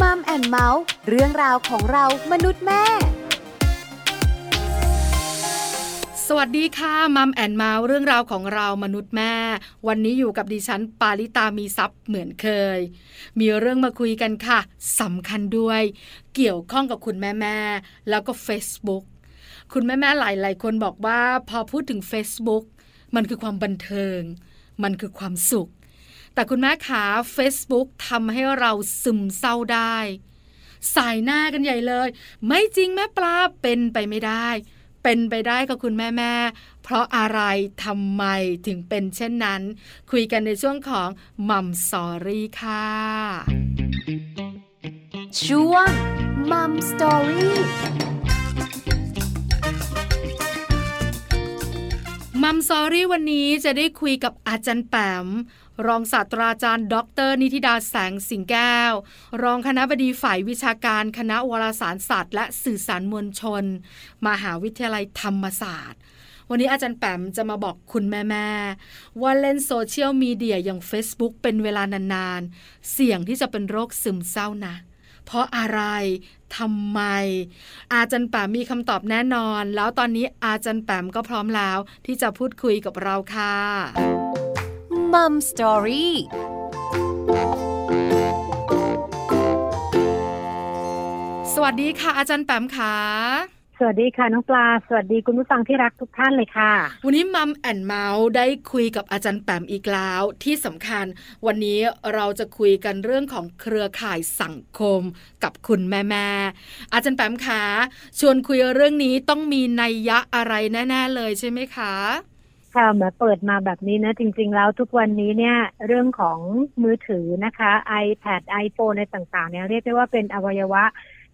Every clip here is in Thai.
Mom and Mouth เรื่องราวของเรามนุษย์แม่ สวัสดีค่ะ Mom and Mouth เรื่องราวของเรามนุษย์แม่ วันนี้อยู่กับดิฉันปาริตามีทรัพย์เหมือนเคย มีเรื่องมาคุยกันค่ะสำคัญด้วย เกี่ยวข้องกับคุณแม่แม่แล้วก็ Facebook คุณแม่แม่หลายๆคนบอกว่าพอพูดถึง Facebook มันคือความบันเทิง มันคือความสุข แต่คุณแม่ขา Facebook ทำให้เราซึมเศร้าได้ ส่ายหน้ากันใหญ่เลย ไม่จริงแม่ปลาเป็นไปไม่ได้ เป็นไปได้กับคุณแม่แม่เพราะอะไรทำไมถึงเป็นเช่นนั้น คุยกันในช่วงของ Mom Story ค่ะช่วง Mom Story มัมซอรี่วันนี้จะได้คุยกับอาจารย์แปม รองศาสตราจารย์ ดร นิติดาแสงสิงแก้ว รองคณะบดีฝ่ายวิชาการคณะวารสารศาสตร์ และสื่อสารมวลชน มหาวิทยาลัยธรรมศาสตร์ วันนี้อาจารย์แปมจะมาบอกคุณแม่ๆว่าเล่นโซเชียลมีเดียอย่าง Facebook เป็นเวลานานๆ เสี่ยงที่จะเป็นโรคซึมเศร้านะ เพราะอะไรทำไม อาจารย์แปมมีคำตอบแน่นอน แล้วตอนนี้อาจารย์แปมก็พร้อมแล้ว ที่จะพูดคุยกับเราค่ะมัมสตอรี่สวัสดีค่ะ อาจารย์แปมค่ะ สวัสดีค่ะน้องปลา สวัสดีคุณผู้ฟังที่รักทุกท่านเลยค่ะ วันนี้มัมแอนเมาส์ได้คุยกับอาจารย์แปมอีกแล้วที่สำคัญ วันนี้เราจะคุยกันเรื่องของเครือข่ายสังคมกับคุณแม่แม่ๆอาจารย์แปมคะชวนคุยเรื่องนี้ต้องมีนัยยะอะไรแน่ ๆ เลยใช่ไหมคะค่ะมาเปิดมาแบบนี้นะ จริง ๆ แล้วทุกวันนี้เนี่ยเรื่องของมือถือนะคะ iPad iPhone ในต่างๆเนี่ยเรียกได้ว่าเป็นอวัยวะ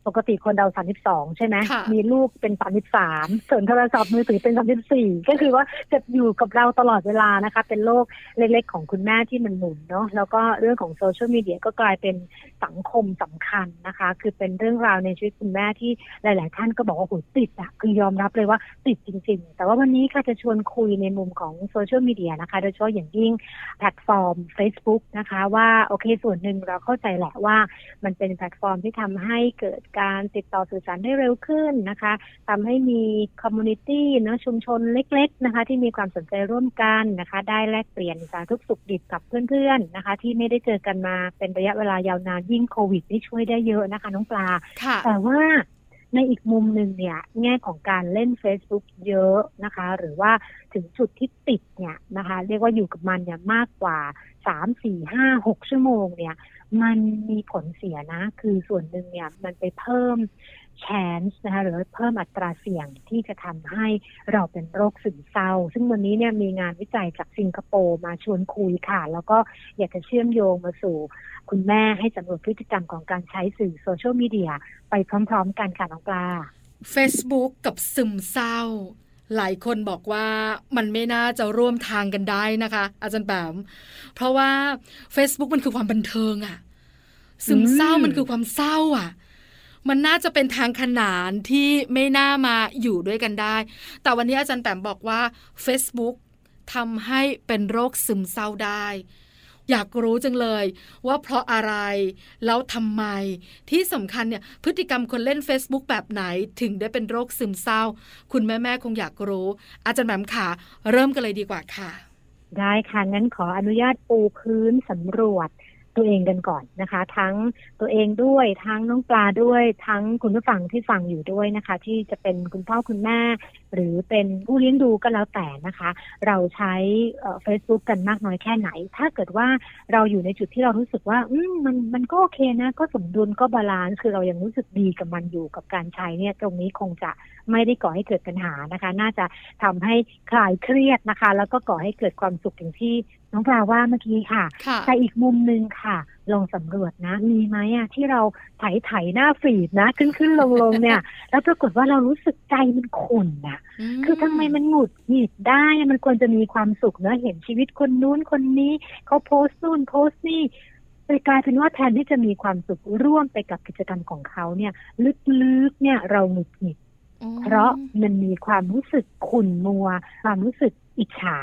ปกติคนเรา32ใช่ไหมค่ะมีลูกเป็น33ส่วนโทรศัพท์มือถือเป็น34ก็คือว่าจะอยู่กับเราตลอดเวลานะคะ เป็นโลกเล็กๆของคุณแม่ที่มันหมุนเนาะแล้วก็เรื่องของโซเชียลมีเดียก็กลายเป็นสังคมสำคัญนะคะ คือเป็นเรื่องราวในชีวิตคุณแม่ที่หลาย ๆ ท่านก็บอกว่าโหติดอะคือยอมรับเลยว่าติดจริง ๆ แต่ว่าวันนี้ค่ะจะชวนคุยในมุมของโซเชียลมีเดียนะคะ โดยเฉพาะอย่างยิ่งแพลตฟอร์ม Facebook นะคะ ว่าโอเคส่วนหนึ่งเราเข้าใจแหละว่า มันเป็นแพลตฟอร์มที่ทำให้เกิดการติดต่อสื่อสารได้เร็วขึ้นนะคะทำให้มี community นะชุมชนเล็ก ๆนะคะ ที่มีความสนใจร่วมกันนะคะ ได้แลกเปลี่ยนสารทุกข์สุขดิบกับเพื่อนๆนะคะ ที่ไม่ได้เจอกันมาเป็นระยะเวลายาวนานยิ่งโควิดนี่ช่วยได้เยอะนะคะ น้องปลาค่ะแต่ว่าในอีกมุมหนึ่งเนี่ยแง่ของการเล่น Facebook เยอะนะคะ หรือว่าถึงจุดที่ติดเนี่ยนะคะ เรียกว่าอยู่กับมันเนี่ยมากกว่าสามสี่ห้าหกชั่วโมงเนี่ย มันมีผลเสียนะ คือส่วนหนึ่งเนี่ยมันไปเพิ่ม chance นะคะหรือเพิ่มอัตราเสี่ยงที่จะทำให้เราเป็นโรคซึมเศร้า ซึ่งวันนี้เนี่ยมีงานวิจัยจากสิงคโปร์มาชวนคุยค่ะ แล้วก็อยากจะเชื่อมโยงมาสู่ คุณแม่ให้สำรวจพฤติกรรมของการใช้สื่อโซเชียลมีเดียไปพร้อม ๆ กันค่ะน้องปลา Facebook กับซึมเศร้า หลายคนบอกว่ามันไม่น่าจะร่วมทางกันได้นะคะ อาจารย์แปมเพราะว่า Facebook มันคือความบันเทิงอะซึมเศร้าอืมมันคือความเศร้าอะมันน่าจะเป็นทางขนานที่ไม่น่ามาอยู่ด้วยกันได้ แต่วันนี้อาจารย์แปมบอกว่า Facebook ทำให้เป็นโรคซึมเศร้าได้ อยากรู้จังเลย ว่าเพราะอะไร แล้วทำไม ที่สำคัญเนี่ยพฤติกรรมคนเล่น Facebook แบบไหนถึงได้เป็นโรคซึมเศร้า คุณแม่ ๆ คงอยากรู้ อาจารย์แหม่มค่ะ เริ่มกันเลยดีกว่าค่ะ ได้ค่ะงั้นขออนุญาตปูพื้นสำรวจ ตัวเองกันก่อนนะคะ ทั้งตัวเองด้วย ทั้งน้องปลาด้วย ทั้งคุณผู้ฟังที่ฟังอยู่ด้วยนะคะ ที่จะเป็นคุณพ่อคุณแม่ หรือเป็นผู้เลี้ยงดูก็แล้วแต่นะคะ เราใช้เฟซบุ๊กกันมากน้อยแค่ไหน ถ้าเกิดว่าเราอยู่ในจุดที่เรารู้สึกว่า อืมมันมันก็โอเคนะ ก็สมดุลก็ balance คือเรายังรู้สึกดีกับมันอยู่กับการใช้เนี่ย ตรงนี้คงจะไม่ได้ก่อให้เกิดปัญหานะคะ น่าจะทำให้คลายเครียดนะคะ แล้วก็ก่อให้เกิดความสุขอย่างที่ น้องปลาว่าเมื่อกี้ค่ะค่ะ แต่อีกมุมหนึ่งค่ะ ลองสำรวจนะ มีไหมอะที่เราไถไถหน้า feed นะ ขึ้นขึ้นลงลงเนี่ย แล้วปรากฏว่าเรารู้สึกใจมันขุ่นนะคือทำไมมันหงุดหงิดได้อะมันควรจะมีความสุขเนอะเห็นชีวิตคนนู้นคนนี้เขาโพสต์นู่นโพสต์นี่ไปกลายเป็นว่าแทนที่จะมีความสุขร่วมไปกับกิจกรรมของเขาเนี่ย ลึกๆเนี่ยเราหงุดหงิด เพราะมันมีความรู้สึกขุ่นมัว ความรู้สึกอิจฉา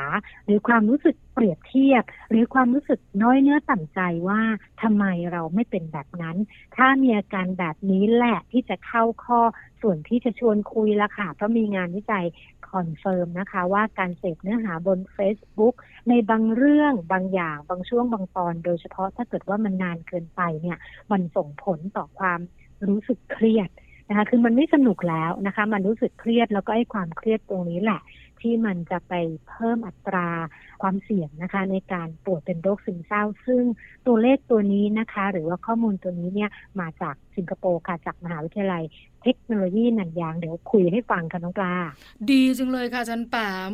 หรือความรู้สึกเปรียบเทียบ หรือความรู้สึกน้อยเนื้อต่ำใจว่าทำไมเราไม่เป็นแบบนั้น ถ้ามีอาการแบบนี้แหละที่จะเข้าข้อส่วนที่จะชวนคุยละค่ะ เพราะมีงานวิจัย confirm นะคะ ว่าการเสพเนื้อหาบน Facebook ในบางเรื่องบางอย่าง บางช่วงบางตอน โดยเฉพาะถ้าเกิดว่ามันนานเกินไปเนี่ย มันส่งผลต่อความรู้สึกเครียด นะคะคือมันไม่สนุกแล้วนะคะ มันรู้สึกเครียดแล้วก็ไอ้ความเครียดตรงนี้แหละ ที่มันจะไปเพิ่มอัตราความเสี่ยงนะคะ ในการป่วยเป็นโรคซึมเศร้า ซึ่งตัวเลขตัวนี้นะคะ หรือว่าข้อมูลตัวนี้เนี่ยมาจากสิงคโปร์ค่ะจากมหาวิทยาลัยเทคโนโลยีนันยางเดี๋ยวคุยให้ฟังค่ะน้องปลา ดีจังเลยค่ะจันปาม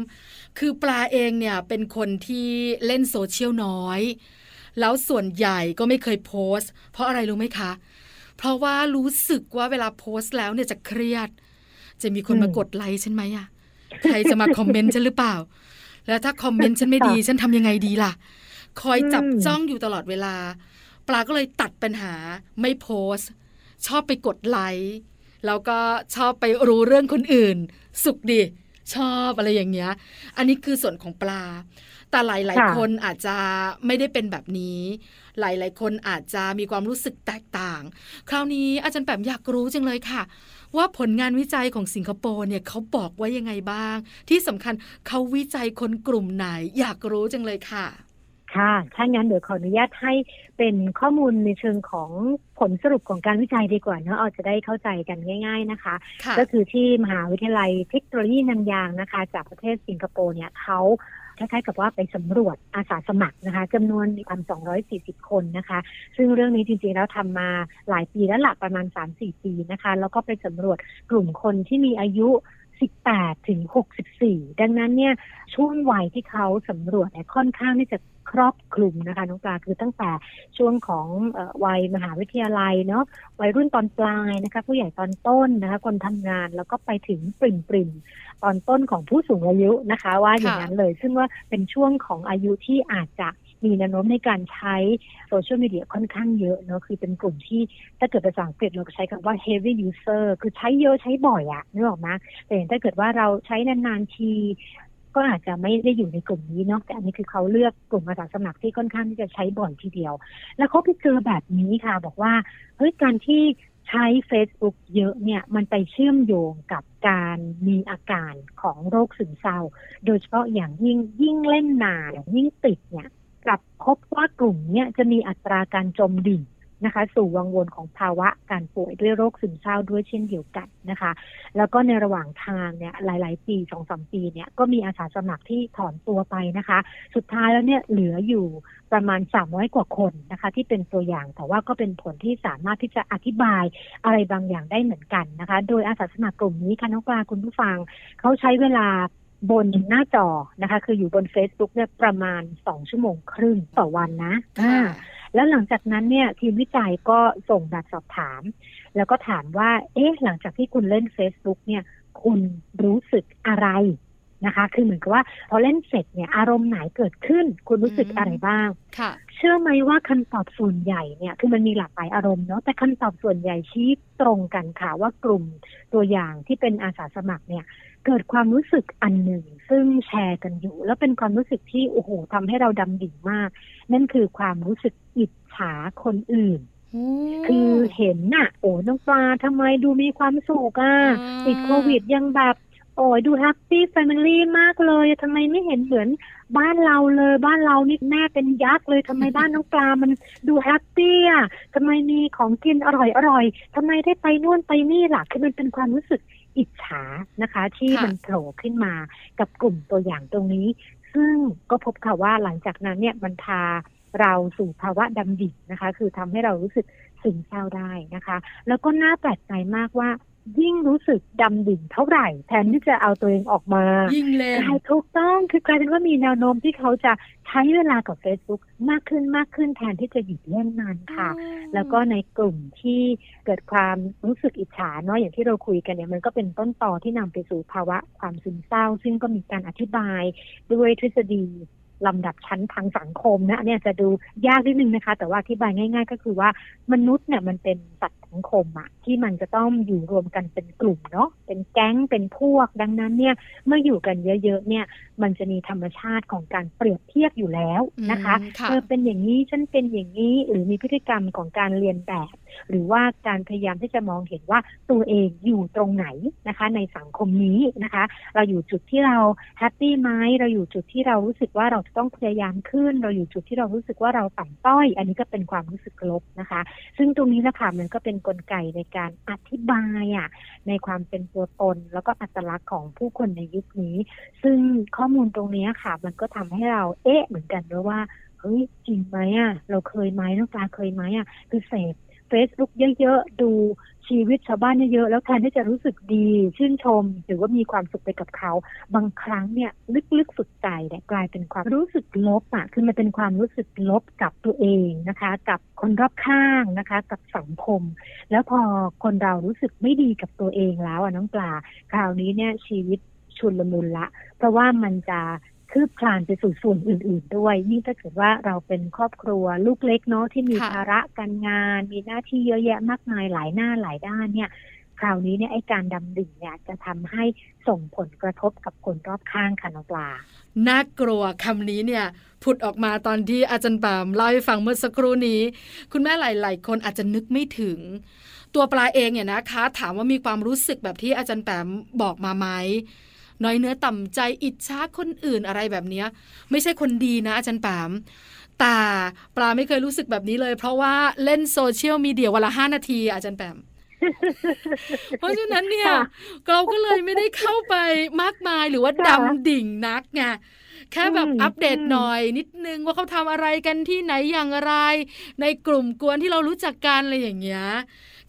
คือปลาเองเนี่ยเป็นคนที่เล่นโซเชียลน้อย แล้วส่วนใหญ่ก็ไม่เคยโพสต์ เพราะอะไรรู้ไหมคะ เพราะว่ารู้สึกว่าเวลาโพสต์แล้วเนี่ยจะเครียด จะมีคนมากดไลค์ฉันไหมอะใครจะมาคอมเมนต์ฉันหรือเปล่า แล้วถ้าคอมเมนต์ฉันไม่ดี ฉันทำยังไงดีล่ะ คอยจับจ้องอยู่ตลอดเวลา ปลาก็เลยตัดปัญหาไม่โพสต์ ชอบไปกดไลค์แล้วก็ชอบไปรู้เรื่องคนอื่น สุขดี ชอบอะไรอย่างเงี้ย อันนี้คือส่วนของปลา แต่หลาย ๆ คนอาจจะไม่ได้เป็นแบบนี้ หลาย ๆ คนอาจจะมีความรู้สึกแตกต่าง คราวนี้อาจารย์แปมอยากรู้จังเลยค่ะ ว่าผลงานวิจัยของสิงคโปร์เนี่ยเขาบอกว่ายังไงบ้าง ที่สำคัญเขาวิจัยคนกลุ่มไหน อยากรู้จังเลยค่ะค่ะ ถ้างั้นเดี๋ยวขออนุญาตให้เป็นข้อมูลในเชิงของผลสรุปของการวิจัยดีกว่าเนาะเอาจะได้เข้าใจกันง่าย ๆนะคะค่ะก็คือที่มหาวิทยาลัยเทคโนโลยีนันยางนะคะ จากประเทศสิงคโปร์เนี่ยเขา คล้ายๆกับว่าไปสำรวจอาสาสมัครนะคะจำนวนประมาณ240 คนนะคะ ซึ่งเรื่องนี้จริงๆแล้วทำมาหลายปีแล้วหละประมาณ 3-4 ปีนะคะ แล้วก็ไปสำรวจกลุ่มคนที่มีอายุ18 ถึง 64 ดังนั้นเนี่ยช่วงวัยที่เขาสำรวจเนี่ยค่อนข้างที่จะ รอบคลุมนะคะน้องปลาคือตั้งแต่ช่วงของเออวัยมหาวิทยาลัยเนาะวัยรุ่นตอนปลายนะคะ ผู้ใหญ่ตอนต้นนะคะ คนทำงานแล้วก็ไปถึงปริ่มปริมๆตอนต้นของผู้สูงอายุนะคะ ว่าอย่างนั้นเลย ซึ่งว่าเป็นช่วงของอายุที่อาจจะมีแนวโน้มในการใช้โซเชียลมีเดียค่อนข้างเยอะเนาะคือเป็นกลุ่มที่ถ้าเกิดภาษาอังกฤษเราใช้คำว่า heavy user คือใช้เยอะใช้บ่อยอะนึกออกไหมแต่อย่างถ้าเกิดว่าเราใช้นานๆที ก็อาจจะไม่ได้อยู่ในกลุ่มนี้เนาะแต่อันนี้คือเขาเลือกกลุ่มอาสาสมัครที่ค่อนข้างที่จะใช้บ่อยทีเดียว แล้วเขาไปเจอแบบนี้ค่ะ บอกว่าเฮ้ยการที่ใช้ Facebook เยอะเนี่ยมันไปเชื่อมโยงกับการมีอาการของโรคซึมเศร้า โดยเฉพาะอย่างยิ่งยิ่งเล่นนานยิ่งติดเนี่ยกลับพบว่ากลุ่มเนี้ยจะมีอัตราการจมดิ่ง นะคะ สู่วังวนของภาวะการป่วยด้วยโรคซึมเศร้าด้วยเช่นเดียวกันนะคะ แล้วก็ในระหว่างทางเนี่ยหลาย ๆ ปีสองสามปีเนี่ยก็มีอาสาสมัครที่ถอนตัวไปนะคะ สุดท้ายแล้วเนี่ยเหลืออยู่ประมาณ300กว่าคนนะคะ ที่เป็นตัวอย่างแต่ว่าก็เป็นผลที่สามารถที่จะอธิบายอะไรบางอย่างได้เหมือนกันนะคะ โดยอาสาสมัครกลุ่มนี้ค่ะน้องปลาคุณผู้ฟังเขาใช้เวลาบนหน้าจอนะคะ คืออยู่บน Facebook เนี่ยประมาณ2ชั่วโมงครึ่งต่อวันนะอ่า แล้วหลังจากนั้นเนี่ยทีมวิจัยก็ส่งแบบสอบถาม แล้วก็ถามว่า เอ๊ะ หลังจากที่คุณเล่น Facebook เนี่ย คุณรู้สึกอะไร นะคะ คือเหมือนกับว่าพอเล่นเสร็จเนี่ยอารมณ์ไหนเกิดขึ้น คุณรู้สึกอืมอะไรบ้าง ค่ะ เชื่อไหมว่าคำตอบส่วนใหญ่เนี่ยคือมันมีหลากหลายอารมณ์เนาะแต่คำตอบส่วนใหญ่ชี้ตรงกันค่ะว่ากลุ่มตัวอย่างที่เป็นอาสาสมัครเนี่ยเกิดความรู้สึกอันหนึ่ง ซึ่งแชร์กันอยู่ แล้วเป็นความรู้สึกที่โอ้โหทำให้เราดำดิ่งมาก นั่นคือความรู้สึกอิจฉาคนอื่น คือเห็นน่ะ โอ้น้องปลาทำไมดูมีความสุขอะอืมติดโควิดยังแบบ โอ้ยดู happy family มากเลยทำไมไม่เห็นเหมือนบ้านเราเลย บ้านเรานี่แม่เป็นยักษ์เลยทำไมบ้านน้องปลามันดูแฮปปี้อะทำไมมีของกินอร่อยอร่อยทำไมได้ไปนู่นไปนี่ล่ะคือมันเป็นความรู้สึกอิจฉานะคะ ที่มันโผล่ขึ้นมากับกลุ่มตัวอย่างตรงนี้ ซึ่งก็พบค่ะว่าหลังจากนั้นเนี่ยมันพาเราสู่ภาวะดำดิ่งนะคะ คือทำให้เรารู้สึกซึมเศร้าได้นะคะ แล้วก็น่าแปลกใจมากว่า ยิ่งรู้สึกดำดิ่งเท่าไหร่ แทนที่จะเอาตัวเองออกมา ยิ่งเล่นกลายถูกต้องคือกลายเป็นว่ามีแนวโน้มที่เขาจะใช้เวลากับ Facebook มากขึ้นมากขึ้นแทนที่จะหยุดเล่นนานค่ะ แล้วก็ในกลุ่มที่เกิดความรู้สึกอิจฉาเนาะอย่างที่เราคุยกันเนี่ยมันก็เป็นต้นต่อที่นำไปสู่ภาวะความซึมเศร้า ซึ่งก็มีการอธิบายด้วยทฤษฎีลำดับชั้นทางสังคมนะอันเนี่ยจะดูยากนิดนึงนะคะ แต่ว่าอธิบายง่าย ๆ ก็คือว่ามนุษย์เนี่ยมันเป็นสัตว์สังคมอะที่มันจะต้องอยู่รวมกันเป็นกลุ่มเนาะเป็นแก๊งเป็นพวก ดังนั้นเนี่ยเมื่ออยู่กันเยอะๆเนี่ย มันจะมีธรรมชาติของการเปรียบเทียบอยู่แล้วนะคะอืมค่ะเออเป็นอย่างนี้ฉันเป็นอย่างนี้หรือมีพฤติกรรมของการเรียนแบบ หรือว่าการพยายามที่จะมองเห็นว่าตัวเองอยู่ตรงไหนนะคะ ในสังคมนี้นะคะ เราอยู่จุดที่เราแฮปปี้ไหมเราอยู่จุดที่เรารู้สึกว่าเราจะต้องพยายามขึ้น เราอยู่จุดที่เรารู้สึกว่าเราต่ำต้อย อันนี้ก็เป็นความรู้สึกลบนะคะ ซึ่งตรงนี้แหละค่ะมันก็เป็น็นกลไกในการอธิบายอะในความเป็นตัวตน แล้วก็อัตลักษณ์ของผู้คนในยุคนี้ ซึ่งข้อมูลตรงนี้ค่ะ มันก็ทำให้เราเอ๊ะเหมือนกันด้วยว่าเฮ้ยจริงไหมอะเราเคยไหมน้องปลาเคยไหมอะคือเสพ Facebook เยอะๆ ดูชีวิตชาวบ้านเยอะๆ แล้วแทนที่จะรู้สึกดี ชื่นชม หรือว่ามีความสุขไปกับเขา บางครั้งเนี่ย ลึกๆ สุดใจเนี่ยกลายเป็นความรู้สึกลบอะคือมันเป็นความรู้สึกลบกับตัวเองนะคะ กับคนรอบข้างนะคะ กับสังคม แล้วพอคนเรารู้สึกไม่ดีกับตัวเองแล้วอะน้องปลา คราวนี้เนี่ยชีวิตชุนลมุนละ เพราะว่ามันจะ คืบคลานไปสู่ส่วนอื่น ๆ ด้วย นี่ถ้าเกิดว่าเราเป็นครอบครัวลูกเล็กเนาะที่มีค่ะภาระการงาน มีหน้าที่เยอะแยะมากมายหลายหน้าหลายด้านเนี่ย คราวนี้เนี่ยไอ้การดำดิ่งเนี่ยจะทำให้ส่งผลกระทบกับคนรอบข้างค่ะน้องปลา น่ากลัวคำนี้เนี่ยผุดออกมาตอนที่อาจารย์ปามเล่าให้ฟังเมื่อสักครู่นี้ คุณแม่หลาย ๆ คนอาจจะนึกไม่ถึง ตัวปลาเองเนี่ยนะคะ ถามว่ามีความรู้สึกแบบที่อาจารย์แปมบอกมาไหม น้อยเนื้อต่ำใจอิจฉาคนอื่นอะไรแบบเนี้ยไม่ใช่คนดีนะอาจารย์แปมแต่ปลาไม่เคยรู้สึกแบบนี้เลย เพราะว่าเล่นโซเชียลมีเดียวันละห้านาทีอาจารย์แปมเพราะฉะนั้นเนี่ยค่ะเราก็เลยไม่ได้เข้าไปมากมายหรือว่าค่ะดำดิ่งนักไงแค่แบบอืมอัปเดตอืมหน่อยนิดนึงว่าเขาทำอะไรกันที่ไหนอย่างไร ในกลุ่มกวนที่เรารู้จักกันอะไรอย่างเงี้ย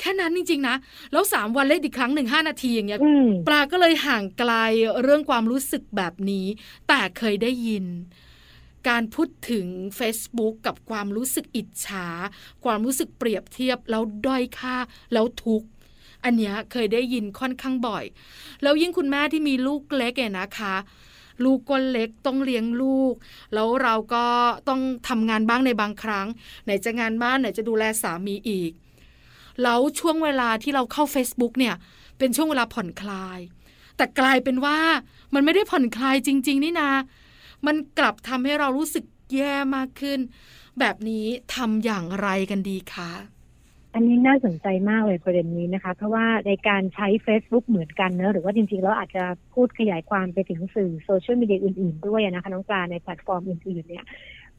แค่นั้นจริง ๆ นะ แล้วสามวันเล่นอีกครั้งหนึ่งห้านาทีอย่างเงี้ยอืมปลาก็เลยห่างไกลเรื่องความรู้สึกแบบนี้ แต่เคยได้ยิน การพูดถึง Facebook กับความรู้สึกอิจฉา ความรู้สึกเปรียบเทียบ แล้วด้อยค่าแล้วทุกข์อันเนี้ยเคยได้ยินค่อนข้างบ่อย แล้วยิ่งคุณแม่ที่มีลูกเล็กเนี่ยนะคะลูกก็เล็กต้องเลี้ยงลูก แล้วเราก็ต้องทำงานบ้างในบางครั้ง ไหนจะงานบ้านไหนจะดูแลสามีอีก แล้วช่วงเวลาที่เราเข้า Facebook เนี่ย เป็นช่วงเวลาผ่อนคลาย แต่กลายเป็นว่ามันไม่ได้ผ่อนคลายจริง ๆ นี่นา มันกลับทำให้เรารู้สึกแย่มากขึ้น แบบนี้ทำอย่างไรกันดีคะอันนี้น่าสนใจมากเลยประเด็นนี้นะคะ เพราะว่าในการใช้ Facebook เหมือนกันเนอะหรือว่าจริงๆแล้วอาจจะพูดขยายความไปถึงสื่อโซเชียลมีเดียอื่นๆด้วยนะคะน้องปลาในแพลตฟอร์มอื่นๆเนี่ย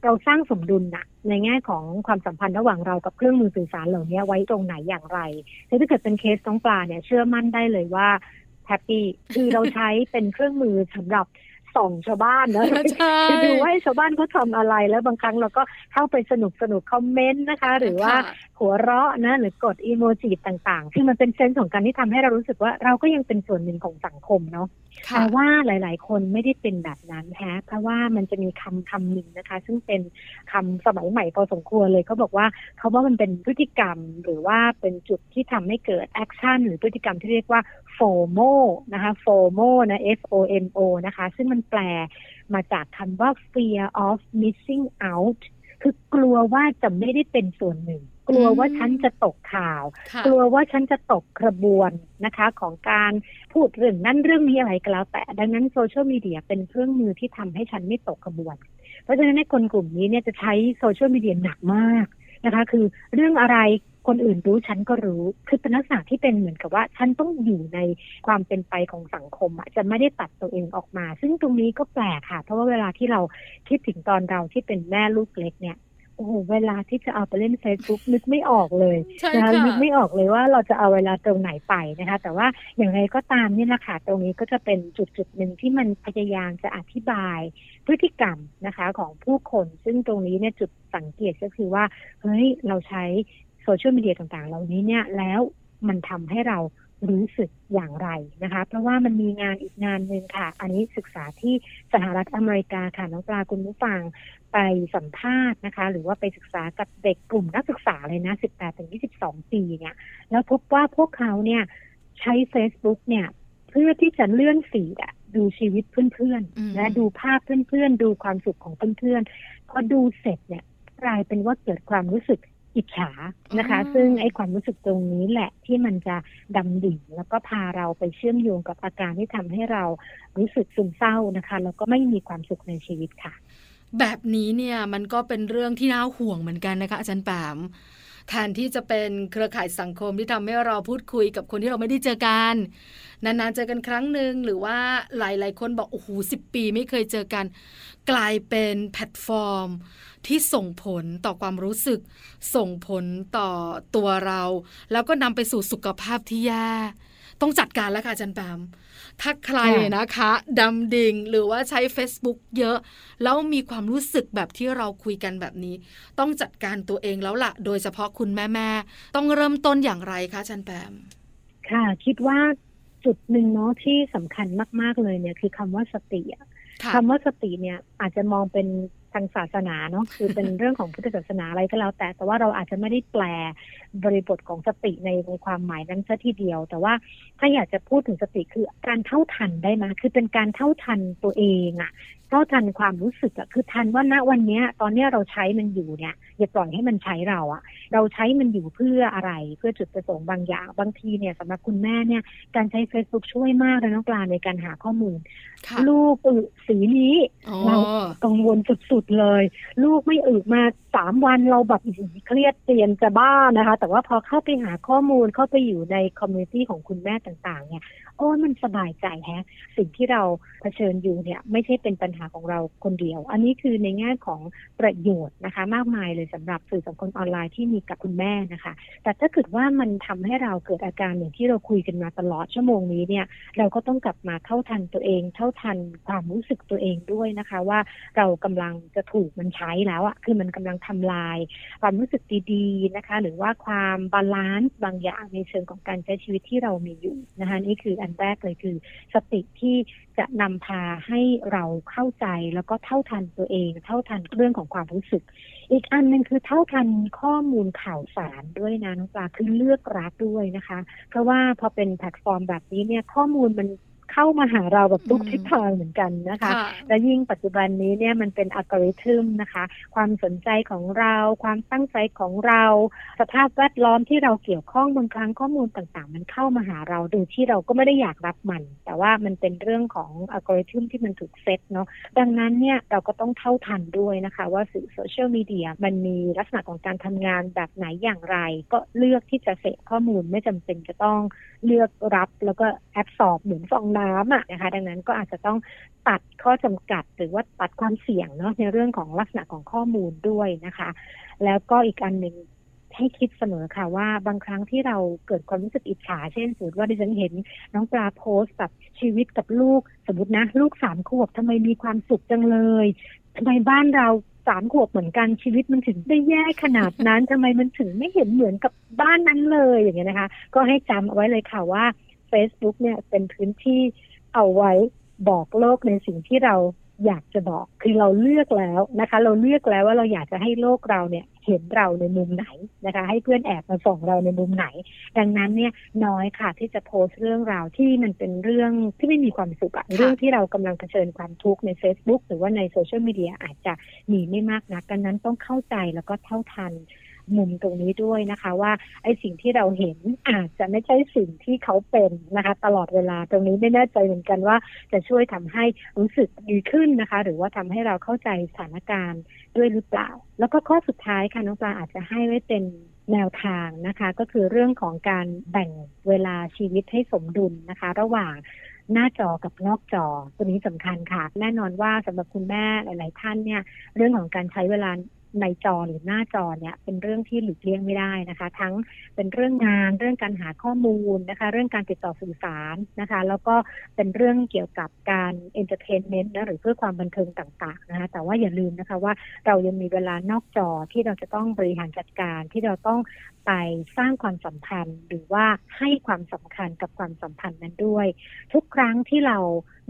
เราสร้างสมดุลนะในแง่ของความสัมพันธ์ระหว่างเรากับเครื่องมือสื่อสารเหล่านี้ไว้ตรงไหนอย่างไรถ้าเกิดเป็นเคสน้องปลาเนี่ยเชื่อมั่นได้เลยว่า happy คือเราใช้เป็นเครื่องมือสำหรับส่องชาวบ้านเนอะใช่คือดูว่าให้ชาวบ้านเขาทำอะไรแล้วบางครั้งเราก็เข้าไปสนุกสนุก comment นะคะ หรือว่าค่ะหัวเราะนะ หรือกดอีโมจิต่างๆ คือมันเป็น sense ของการที่ทำให้เรารู้สึกว่าเราก็ยังเป็นส่วนหนึ่งของสังคมเนาะค่ะ แต่ว่าหลาย ๆ คนไม่ได้เป็นแบบนั้นแฮะเพราะว่ามันจะมีคำคำหนึ่งนะคะ ซึ่งเป็นคำสมัยใหม่พอสมควรเลยเขาบอกว่าเขาว่ามันเป็นพฤติกรรมหรือว่าเป็นจุดที่ทำให้เกิด action หรือพฤติกรรมที่เรียกว่า FOMO นะคะ FOMO นะ F O M O นะคะ ซึ่งมันแปลมาจากคำว่า fear of missing out คือกลัวว่าจะไม่ได้เป็นส่วนหนึ่ง กลัวว่าฉันจะตกข่าวค่ะกลัวว่าฉันจะตกกระบวนนะคะ ของการพูดเรื่องนั้นเรื่องนี้อะไรก็แล้ว แต่ดังนั้นโซเชียลมีเดียเป็นเครื่องมือที่ทำให้ฉันไม่ตกกระบวน เพราะฉะนั้นในคนกลุ่มนี้เนี่ยจะใช้โซเชียลมีเดียหนักมากนะคะ คือเรื่องอะไรคนอื่นรู้ฉันก็รู้ คือเป็นลักษณะที่เป็นเหมือนกับว่า ฉันต้องอยู่ในความเป็นไปของสังคมอะจะไม่ได้ตัดตัวเองออกมา ซึ่งตรงนี้ก็แปลกค่ะ เพราะว่าเวลาที่เราคิดถึงตอนเราที่เป็นแม่ลูกเล็กเนี่ย โอ้โหเวลาที่จะเอาไปเล่น Facebook นึกไม่ออกเลยใช่นะคะค่ะนึกไม่ออกเลยว่าเราจะเอาเวลาตรงไหนไปนะคะ แต่ว่าอย่างไรก็ตามเนี่ยนะคะตรงนี้ก็จะเป็นจุดจุดๆหนึ่งที่มันพยายามจะอธิบายพฤติกรรมนะคะของผู้คน ซึ่งตรงนี้เนี่ยจุดสังเกตก็คือว่าเฮ้ยเราใช้โซเชียลมีเดียต่างๆ เหล่านี้เนี่ยแล้วมันทำให้เรา รู้สึกอย่างไรนะคะ เพราะว่ามันมีงานอีกงานหนึ่งค่ะ อันนี้ศึกษาที่สหรัฐอเมริกาค่ะน้องปลาคุณผู้ฟังไปสัมภาษณ์นะคะ หรือว่าไปศึกษากับเด็กกลุ่มนักศึกษาเลยนะ 18ถึง22 ปีเนี่ย แล้วพบว่าพวกเขาเนี่ยใช้ Facebook เนี่ย เพื่อที่จะเลื่อนฟีดอะดูชีวิตเพื่อนอืมๆและดูภาพเพื่อนๆ ดูความสุขของเพื่อนๆพอดูเสร็จเนี่ยกลายเป็นว่าเกิดความรู้สึก อิจฉานะคะอ๋อซึ่งไอ้ความรู้สึกตรงนี้แหละที่มันจะดำดิ่งแล้วก็พาเราไปเชื่อมโยงกับอาการที่ทำให้เรารู้สึกซึมเศร้านะคะ แล้วก็ไม่มีความสุขในชีวิตค่ะ แบบนี้เนี่ยมันก็เป็นเรื่องที่น่าห่วงเหมือนกันนะคะอาจารย์แปม แทนที่จะเป็นเครือข่ายสังคมที่ทำให้เราพูดคุยกับคนที่เราไม่ได้เจอกัน นานๆเจอกันครั้งหนึ่งหรือว่าหลายๆ คนบอกโอ้โหสิปีไม่เคยเจอกัน กลายเป็นแพลตฟอร์ม ที่ส่งผลต่อความรู้สึก ส่งผลต่อตัวเรา แล้วก็นำไปสู่สุขภาพที่แย่ ต้องจัดการแล้วค่ะอาจารย์แปมถ้าใครค่ะนะคะดำดิ่งหรือว่าใช้ Facebook เยอะ แล้วมีความรู้สึกแบบที่เราคุยกันแบบนี้ ต้องจัดการตัวเองแล้วล่ะ โดยเฉพาะคุณแม่แม่ๆต้องเริ่มต้นอย่างไรคะอาจารย์แปมค่ะ คิดว่าจุดหนึ่งเนาะที่สำคัญมาก ๆเลยเนี่ยคือคำว่าสติอะค่ะคำว่าสติเนี่ยอาจจะมองเป็น ทางศาสนาเนาะคือเป็นเรื่องของพุทธศาสนาอะไรก็แล้วแต่ แต่ว่าเราอาจจะไม่ได้แปลบริบทของสติในในความหมายนั้นซะทีเดียว แต่ว่าถ้าอยากจะพูดถึงสติคือการเท่าทันได้ไหมคือเป็นการเท่าทันตัวเองอะเท่าทันความรู้สึกอะคือทันว่าณวันเนี้ย ตอนเนี้ยเราใช้มันอยู่เนี่ย อย่าปล่อยให้มันใช้เราอะเราใช้มันอยู่เพื่ออะไร เพื่อจุดประสงค์บางอย่าง บางทีเนี่ยสำหรับคุณแม่เนี่ย การใช้ Facebook ช่วยมากเลยน้องปลาในการหาข้อมูลค่ะลูกอึสีนี้อ๋อเรากังวลสุดๆเลย ลูกไม่อึมาสามวันเราแบบอื้อหือเครียดเจียนจะบ้านะคะ แต่ว่าพอเข้าไปหาข้อมูลเข้าไปอยู่ใน community ของคุณแม่ต่าง ๆ เนี่ย โอ้ยมันสบายใจแฮะ สิ่งที่เราเผชิญอยู่เนี่ย ไม่ใช่เป็นปัญหาของเราคนเดียว อันนี้คือในแง่ของประโยชน์นะคะ มากมายเลยสำหรับสื่อสังคมออนไลน์ที่มีกับคุณแม่นะคะ แต่ถ้าเกิดว่ามันทำให้เราเกิดอาการอย่างที่เราคุยกันมาตลอดชั่วโมงนี้เนี่ย เราก็ต้องกลับมาเท่าทันตัวเอง เท่าทันความรู้สึกตัวเองด้วยนะคะ ว่าเรากำลังจะถูกมันใช้แล้วอะคือมันกำลังทำลาย ความรู้สึกดีๆนะคะ หรือว่าความ balance บางอย่างในเชิงของการใช้ชีวิตที่เรามีอยู่นะคะนี่คืออันแรกเลยคือสติที่ จะนำพาให้เราเข้าใจแล้วก็เท่าทันตัวเอง เท่าทันเรื่องของความรู้สึก อีกอันหนึ่งคือเท่าทันข้อมูลข่าวสารด้วยนะน้องปลาคือเลือกรับด้วยนะคะ เพราะว่าพอเป็นแพลตฟอร์มแบบนี้เนี่ยข้อมูลมัน เข้ามาหาเราแบบทุกอืมทิศทางเหมือนกันนะคะค่ะและยิ่งปัจจุบันนี้เนี่ยมันเป็นอัลกอริทึมนะคะ ความสนใจของเรา ความตั้งใจของเรา สภาพแวดล้อมที่เราเกี่ยวข้องบางครั้งข้อมูลต่างๆ มันเข้ามาหาเราโดยที่เราก็ไม่ได้อยากรับมัน แต่ว่ามันเป็นเรื่องของอัลกอริทึมที่มันถูกเซตเนาะดังนั้นเนี่ยเราก็ต้องเท่าทันด้วยนะคะ ว่าสื่อโซเชียลมีเดียมันมีลักษณะของการทำงานแบบไหนอย่างไร ก็เลือกที่จะเสพข้อมูลไม่จำเป็นจะต้องเลือกรับแล้วก็แอบสอบเหมือนฟองน้ำอะนะคะ ดังนั้นก็อาจจะต้องตัดข้อจำกัดหรือว่าตัดความเสี่ยงเนาะในเรื่องของลักษณะของข้อมูลด้วยนะคะ แล้วก็อีกอันหนึ่งให้คิดเสมอค่ะว่าบางครั้งที่เราเกิดความรู้สึกอิจฉาเช่นสมมติว่าดิฉันเห็นน้องปลาโพสต์แบบชีวิตกับลูกสมมตินะ ลูกสามขวบทำไมมีความสุขจังเลยทำไมบ้านเราสามขวบเหมือนกันชีวิตมันถึงได้แย่ขนาดนั้นทำไมมันถึงไม่เห็นเหมือนกับบ้านนั้นเลยอย่างเงี้ยนะคะ ก็ให้จำเอาไว้เลยค่ะว่า Facebook เนี่ยเป็นพื้นที่เอาไว้บอกโลกในสิ่งที่เราอยากจะบอก คือเราเลือกแล้วนะคะ เราเลือกแล้วว่าเราอยากจะให้โลกเราเนี่ยเห็นเราในมุมไหนนะคะ ให้เพื่อนแอบมาส่องเราในมุมไหน ดังนั้นเนี่ยน้อยค่ะที่จะโพสต์เรื่องราวที่มันเป็นเรื่องที่ไม่มีความสุขอะเรื่องที่เรากำลังเผชิญความทุกข์ใน Facebook หรือว่าในโซเชียลมีเดียอาจจะมีไม่มากนักดังนั้นต้องเข้าใจแล้วก็เท่าทัน มุมตรงนี้ด้วยนะคะ ว่าไอ้สิ่งที่เราเห็นอาจจะไม่ใช่สิ่งที่เขาเป็นนะคะ ตลอดเวลาตรงนี้ไม่แน่ใจเหมือนกันว่าจะช่วยทำให้รู้สึกดีขึ้นนะคะ หรือว่าทำให้เราเข้าใจสถานการณ์ด้วยหรือเปล่า แล้วก็ข้อสุดท้ายค่ะน้องปลาอาจจะให้ไว้เป็นแนวทางนะคะ ก็คือเรื่องของการแบ่งเวลาชีวิตให้สมดุลนะคะ ระหว่างหน้าจอกับนอกจอตัวนี้สำคัญค่ะ แน่นอนว่าสำหรับคุณแม่หลาย ๆ ท่านเนี่ย เรื่องของการใช้เวลา ในจอหรือหน้าจอเนี่ยเป็นเรื่องที่หลีกเลี่ยงไม่ได้นะคะ ทั้งเป็นเรื่องงานเรื่องการหาข้อมูลนะคะ เรื่องการติดต่อสื่อสารนะคะ แล้วก็เป็นเรื่องเกี่ยวกับการ entertainment นะหรือเพื่อความบันเทิงต่างๆนะคะแต่ว่าอย่าลืมนะคะว่าเรายังมีเวลานอกจอที่เราจะต้องบริหารจัดการที่เราต้องไปสร้างความสัมพันธ์ หรือว่าให้ความสำคัญกับความสัมพันธ์นั้นด้วย ทุกครั้งที่เรา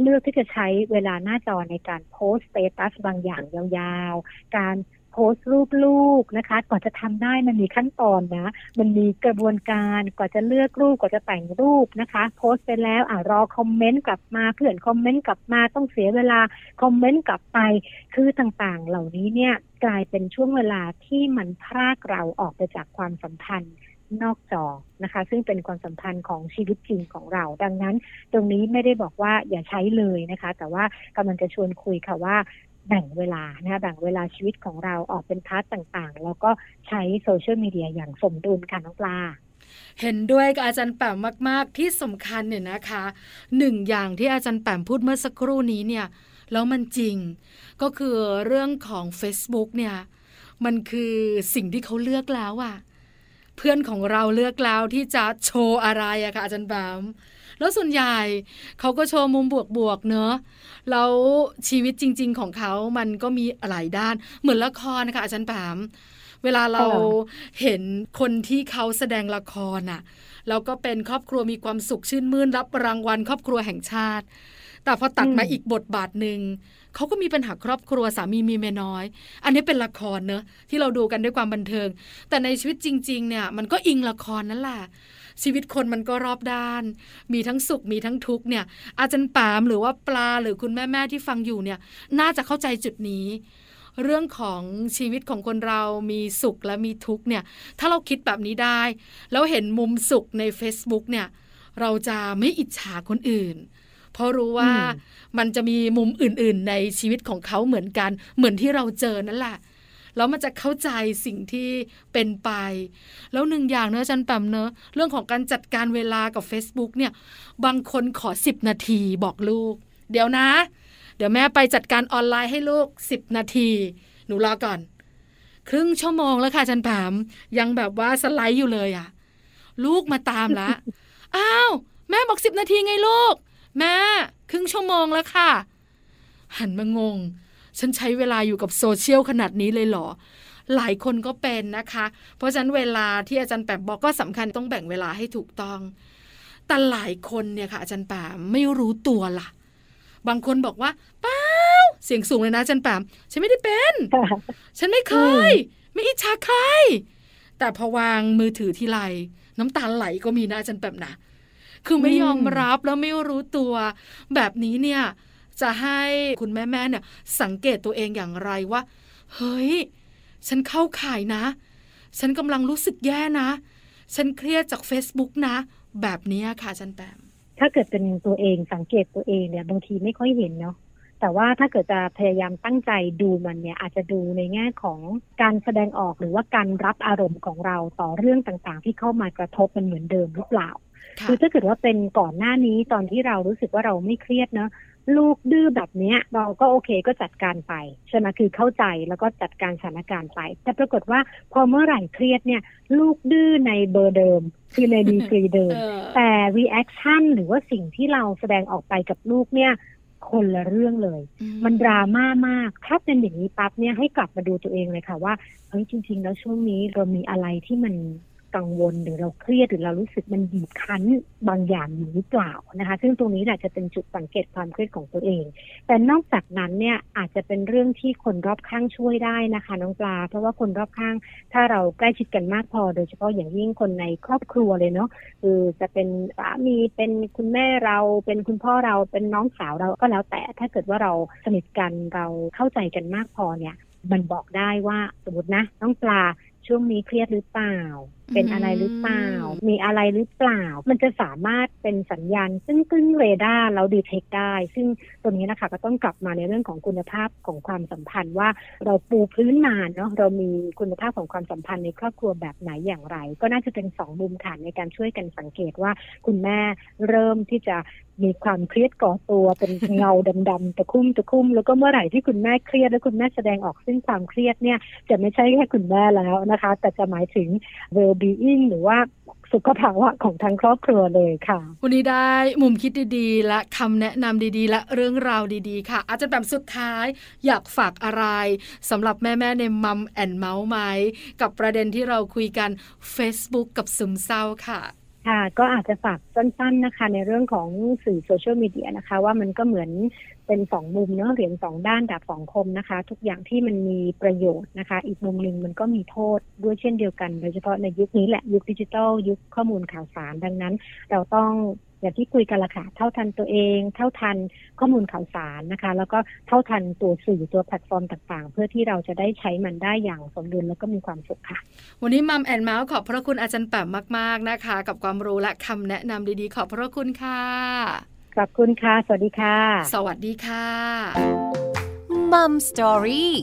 เลือกที่จะใช้เวลาหน้าจอในการโพสต์ status บางอย่างยาวๆ การ โพสต์รูปลูกนะคะ กว่าจะทำได้มันมีขั้นตอนนะ มันมีกระบวนการกว่าจะเลือกรูปกว่าจะแต่งรูปนะคะ โพสต์ไปแล้วอ่ารอคอมเมนต์กลับมาเพื่อนคอมเมนต์กลับมาต้องเสียเวลาคอมเมนต์กลับไปคือต่างๆ เหล่านี้เนี่ยกลายเป็นช่วงเวลาที่มันพรากเราออกไปจากความสัมพันธ์นอกจอนะคะ ซึ่งเป็นความสัมพันธ์ของชีวิตจริงของเรา ดังนั้น ตรงนี้ไม่ได้บอกว่าอย่าใช้เลยนะคะ แต่ว่ากำลังจะชวนคุยค่ะว่า แบ่งเวลานะคะแบ่งเวลาชีวิตของเราออกเป็น part ต่างๆ แล้วก็ใช้โซเชียลมีเดียอย่างสมดุลค่ะน้องปลาเห็นด้วยกับอาจารย์แปมมาก ๆ ที่สำคัญเนี่ยนะคะหนึ่งอย่างที่อาจารย์แปมพูดเมื่อสักครู่นี้เนี่ยแล้วมันจริงก็คือเรื่องของ Facebook เนี่ยมันคือสิ่งที่เขาเลือกแล้วอะเพื่อนของเราเลือกแล้วที่จะโชว์อะไรอะค่ะอาจารย์แปม แล้วส่วนใหญ่เขาก็โชว์มุมบวกๆเนอะแล้วชีวิตจริง ๆ ของเขามันก็มีหลายด้านเหมือนละครนะคะอาจารย์แปมเวลาเราเห็นคนที่เขาแสดงละครน่ะแล้วก็เป็นครอบครัวมีความสุขชื่นมื่นรับรางวัลครอบครัวแห่งชาติ แต่พอตัดมาอีกบทบาทหนึ่งเขาก็มีปัญหาครอบครัวสามีมีเมียน้อย อันนี้เป็นละครเนอะที่เราดูกันด้วยความบันเทิง แต่ในชีวิตจริง ๆ เนี่ย มันก็อิงละครนั่นแหละ ชีวิตคนมันก็รอบด้าน มีทั้งสุขมีทั้งทุกข์เนี่ย อาจารย์ปามหรือว่าปลาหรือคุณแม่แม่ที่ฟังอยู่เนี่ย น่าจะเข้าใจจุดนี้ เรื่องของชีวิตของคนเรามีสุขและมีทุกข์เนี่ย ถ้าเราคิดแบบนี้ได้ แล้วเห็นมุมสุขใน Facebook เนี่ย เราจะไม่อิจฉาคนอื่นเพราะรู้ว่ามันจะมีมุมอื่น ๆ ในชีวิตของเขาเหมือนกัน เหมือนที่เราเจอนั่นแหละ แล้วมันจะเข้าใจสิ่งที่เป็นไป แล้วหนึ่งอย่างเนอะจันแปมเนอะเรื่องของการจัดการเวลากับ Facebook เนี่ยบางคนขอสิบนาทีบอกลูก เดี๋ยวนะ เดี๋ยวแม่ไปจัดการออนไลน์ให้ลูกสิบนาที หนูรอก่อน ครึ่งชั่วโมงแล้วค่ะจันแปมยังแบบว่าสไลด์อยู่เลยอะลูกมาตามละอ้าวแม่บอกสิบนาทีไงลูก แม่ ครึ่งชั่วโมงแล้วค่ะ หันมางง ฉันใช้เวลาอยู่กับโซเชียลขนาดนี้เลยเหรอ หลายคนก็เป็นนะคะ เพราะฉะนั้นเวลาที่อาจารย์แปมบอกก็สำคัญต้องแบ่งเวลาให้ถูกต้องแต่หลายคนเนี่ยค่ะอาจารย์แปมไม่รู้ตัวล่ะ บางคนบอกว่าเปล่าเสียงสูงเลยนะอาจารย์แปมฉันไม่ได้เป็น ฉันไม่เคย ไม่อิจฉาใคร แต่พอวางมือถือที่ไรน้ำตาไหลก็มีนะอาจารย์แปมนะคือไม่ยอมรับแล้วไม่รู้ตัว แบบนี้เนี่ย จะให้คุณแม่แม่เนี่ยสังเกตตัวเองอย่างไรว่า เฮ้ย ฉันเข้าข่ายนะ ฉันกำลังรู้สึกแย่นะ ฉันเครียดจาก Facebook นะ แบบนี้ค่ะจันแปมถ้าเกิดเป็นตัวเองสังเกตตัวเองเนี่ยบางทีไม่ค่อยเห็นเนาะแต่ว่าถ้าเกิดจะพยายามตั้งใจดูมันเนี่ยอาจจะดูในแง่ของการแสดงออกหรือว่าการรับอารมณ์ของเราต่อเรื่องต่างๆ ที่เข้ามากระทบมันเหมือนเดิมหรือเปล่าคือถ้าเกิดว่าเป็นก่อนหน้านี้ตอนที่เรารู้สึกว่าเราไม่เครียดเนาะ ลูกดื้อแบบเนี้ย เราก็โอเคก็จัดการไปใช่ไหมคือเข้าใจแล้วก็จัดการสถานการณ์ไป แต่ปรากฏว่าพอเมื่อไหร่เครียดเนี่ย ลูกดื้อในเบอร์เดิม คือในดีกรีเดิม แต่ reaction หรือว่าสิ่งที่เราแสดงออกไปกับลูกเนี่ยคนละเรื่องเลย มันดราม่ามาก ถ้าเป็นอย่างนี้ปั๊บเนี่ยให้กลับมาดูตัวเองเลยค่ะว่าเฮ้ยจริง ๆ แล้วช่วงนี้เรามีอะไรที่มัน กังวลหรือเราเครียดหรือเรารู้สึกมันบีบคั้นบางอย่างอยู่หรือเปล่านะคะ ซึ่งตรงนี้แหละจะเป็นจุดสังเกตความเครียดของตัวเอง แต่นอกจากนั้นเนี่ยอาจจะเป็นเรื่องที่คนรอบข้างช่วยได้นะคะ น้องปลา เพราะว่าคนรอบข้าง ถ้าเราใกล้ชิดกันมากพอ โดยเฉพาะอย่างยิ่งคนในครอบครัวเลยเนาะคือจะเป็นสามีเป็นคุณแม่เราเป็นคุณพ่อเราเป็นน้องสาวเราก็แล้วแต่ถ้าเกิดว่าเราสนิทกันเราเข้าใจกันมากพอเนี่ย มันบอกได้ว่าสมมตินะน้องปลาช่วงนี้เครียดหรือเปล่า เป็นอะไรหรือเปล่า มีอะไรหรือเปล่า มันจะสามารถเป็นสัญญาณซึ่งซึ่งเรดาร์เราดีเทคได้ ซึ่งตัวนี้นะคะก็ต้องกลับมาในเรื่องของคุณภาพของความสัมพันธ์ว่าเราปูพื้นมาเนาะเรามีคุณภาพของความสัมพันธ์ในครอบครัวแบบไหนอย่างไร ก็น่าจะเป็นสองมุมฐานในการช่วยกันสังเกตว่าคุณแม่เริ่มที่จะมีความเครียดก่อตัวเป็นเงาดำๆตะคุ่มตะคุ่มแล้วก็เมื่อไหร่ที่คุณแม่เครียดแล้วคุณแม่แสดงออกซึ่งความเครียดเนี่ยจะไม่ใช่แค่คุณแม่แล้วนะคะ แต่จะหมายถึง well being หรือว่าสุขภาวะของทั้งครอบครัวเลยค่ะ วันนี้ได้มุมคิดดีๆ และคำแนะนำดีๆ และเรื่องราวดีๆ ค่ะ อาจจะแบบสุดท้ายอยากฝากอะไรสำหรับแม่ๆใน Mom and Mouth ไหมกับประเด็นที่เราคุยกัน Facebook กับซึมเศร้าค่ะ ค่ะก็อาจจะฝากสั้นๆนะคะ ในเรื่องของสื่อโซเชียลมีเดียนะคะ ว่ามันก็เหมือนเป็นสองมุมเนาะเหรียญสองด้านดาบสองคมนะคะ ทุกอย่างที่มันมีประโยชน์นะคะ อีกมุมหนึ่งมันก็มีโทษด้วยเช่นเดียวกัน โดยเฉพาะในยุคนี้แหละยุคดิจิทัลยุคข้อมูลข่าวสารดังนั้น เราต้อง อย่างที่คุยกันละค่ะ เท่าทันตัวเอง เท่าทันข้อมูลข่าวสารนะคะ แล้วก็เท่าทันตัวสื่อตัวแพลตฟอร์มต่างๆ เพื่อที่เราจะได้ใช้มันได้อย่างสมดุลแล้วก็มีความสุขค่ะ วันนี้ Mom and Mouth ขอบพระคุณอาจารย์แปมมาก ๆนะคะ กับความรู้และคำแนะนำดีๆ ขอบพระคุณค่ะขอบคุณค่ะ สวัสดีค่ะ สวัสดีค่ะ Mom Story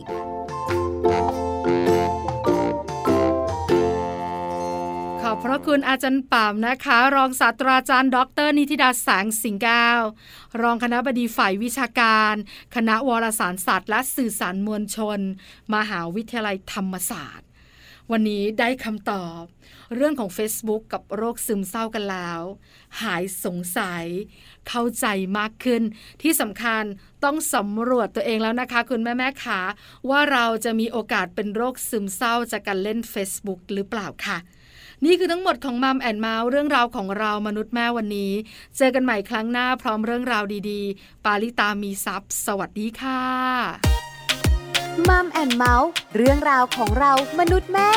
อบพระคุณอาจารย์ป่ามนะคะ รองศาสตราจารย์ ดร นิติดาแสงสิงแก้ว รองคณะบดีฝ่ายวิชาการ คณะวารสารศาสตร์และสื่อสารมวลชน มหาวิทยาลัยธรรมศาสตร์ วันนี้ได้คำตอบ เรื่องของ Facebook กับโรคซึมเศร้ากันแล้ว หายสงสัย เข้าใจมากขึ้น ที่สำคัญต้องสำรวจตัวเองแล้วนะคะ คุณแม่แม่ขาว่าเราจะมีโอกาสเป็นโรคซึมเศร้าจากการเล่น Facebook หรือเปล่าค่ะ นี่คือทั้งหมดของ Mom and Mouth เรื่องราวของเรามนุษย์แม่วันนี้ เจอกันใหม่ครั้งหน้าพร้อมเรื่องราวดีๆ ปาลิตามีซัพ์สวัสดีค่ะ Mom and Mouthเรื่องราวของเรามนุษย์แม่